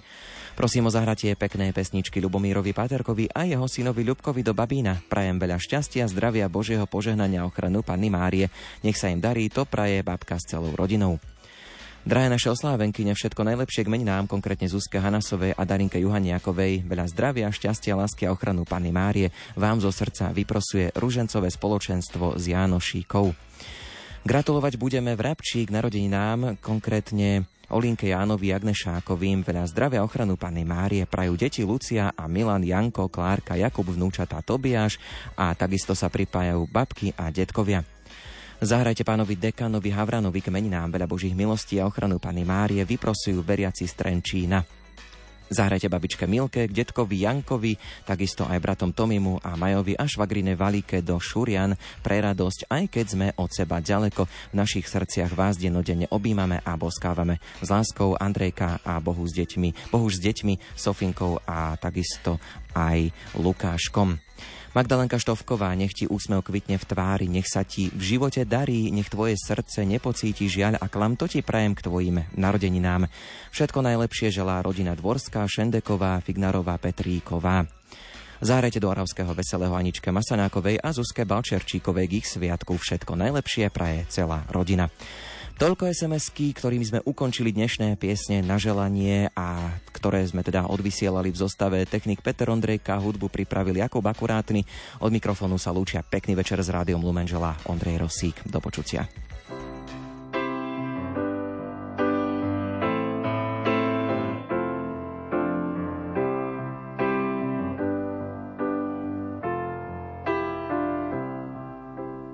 Prosím o zahratie pekné pesničky Lubomírovi Páterkovi a jeho synovi Ľubkovi do Babína. Prajem veľa šťastia, zdravia, Božieho požehnania ochranu Panny Márie. Nech sa im darí, to praje babka s celou rodinou. Drahé naše oslávenkyne, všetko najlepšie k meninám, konkrétne Zuzke Hanasovej a Darinke Juhaniakovej. Veľa zdravia, šťastia, lásky a ochranu Panny Márie vám zo srdca vyprosuje Ružencové spoločenstvo z Jánošíkov. Gratulovať budeme v Rabčí k narodeninám, konkrétne Olinke Jánovi Agnešákovým veľa zdravia ochranu Panny Márie prajú deti Lucia a Milan, Janko, Klárka, Jakub, vnúčatá Tobiáš a takisto sa pripájajú babky a detkovia. Zahrajte pánovi dekanovi Havranovi k meninám veľa božích milostí a ochranu Panny Márie vyprosujú veriaci z Trenčína. Zahrajte babičke Milke, k detkovi Jankovi, takisto aj bratom Tomimu a Majovi a švagrine Valike do Šurian pre radosť, aj keď sme od seba ďaleko. V našich srdciach vás dennodenne objímame a boskávame. S láskou Andrejka a Bohu s deťmi, Bohu s deťmi, Sofinkou a takisto aj Lukáškom. Magdalenka Štovková, nech ti úsmev kvitne v tvári, nech sa ti v živote darí, nech tvoje srdce nepocíti žiaľ a klam, to ti prajem k tvojim narodeninám. Všetko najlepšie želá rodina Dvorská, Šendeková, Fignarová, Petríková. Zahrajte do Oravského veselého Aničke Masanákovej a Zuzke Balčerčíkovej k ich sviatku. Všetko najlepšie praje celá rodina. Toľko SMS-ky, ktorými sme ukončili dnešné piesne na želanie a ktoré sme teda odvysielali v zostave technik Peter Ondrejka, hudbu pripravili Jakub Akurátny. Od mikrofónu sa lúčia pekný večer s rádiom Lumenžela Ondrej Rosík. Do počutia.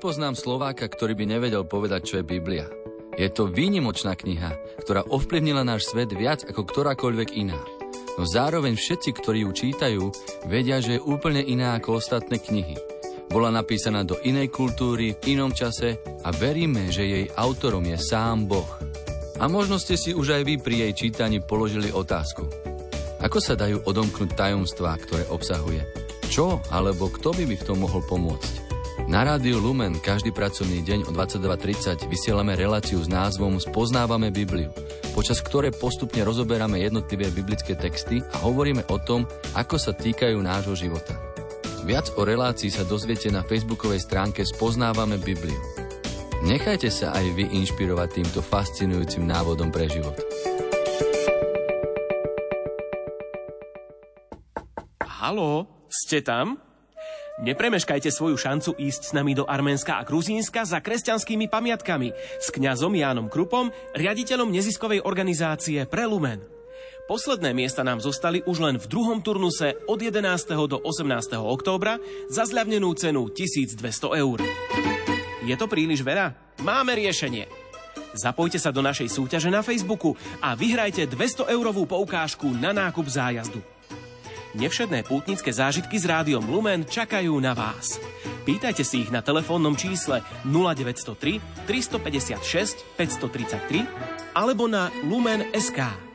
Nepoznám Slováka, ktorý by nevedel povedať, čo je Biblia. Je to výnimočná kniha, ktorá ovplyvnila náš svet viac ako ktorákoľvek iná. No zároveň všetci, ktorí ju čítajú, vedia, že je úplne iná ako ostatné knihy. Bola napísaná do inej kultúry, v inom čase a veríme, že jej autorom je sám Boh. A možno ste si už aj vy pri jej čítaní položili otázku. Ako sa dajú odomknúť tajomstvá, ktoré obsahuje? Čo alebo kto by mi v tom mohol pomôcť? Na rádiu Lumen každý pracovný deň o 22.30 vysielame reláciu s názvom Spoznávame Bibliu, počas ktorej postupne rozoberáme jednotlivé biblické texty a hovoríme o tom, ako sa týkajú nášho života. Viac o relácii sa dozviete na facebookovej stránke Spoznávame Bibliu. Nechajte sa aj vy inšpirovať týmto fascinujúcim návodom pre život. Haló, ste tam? Nepremeškajte svoju šancu ísť s nami do Arménska a Gruzínska za kresťanskými pamiatkami s kňazom Jánom Krupom, riaditeľom neziskovej organizácie Prelumen. Posledné miesta nám zostali už len v druhom turnuse od 11. do 18. októbra za zľavnenú cenu 1200 eur. Je to príliš veľa? Máme riešenie. Zapojte sa do našej súťaže na Facebooku a vyhrajte 200 eurovú poukážku na nákup zájazdu. Nevšedné pútnické zážitky s rádiom Lumen čakajú na vás. Pýtajte si ich na telefónnom čísle 0903 356 533 alebo na lumen.sk.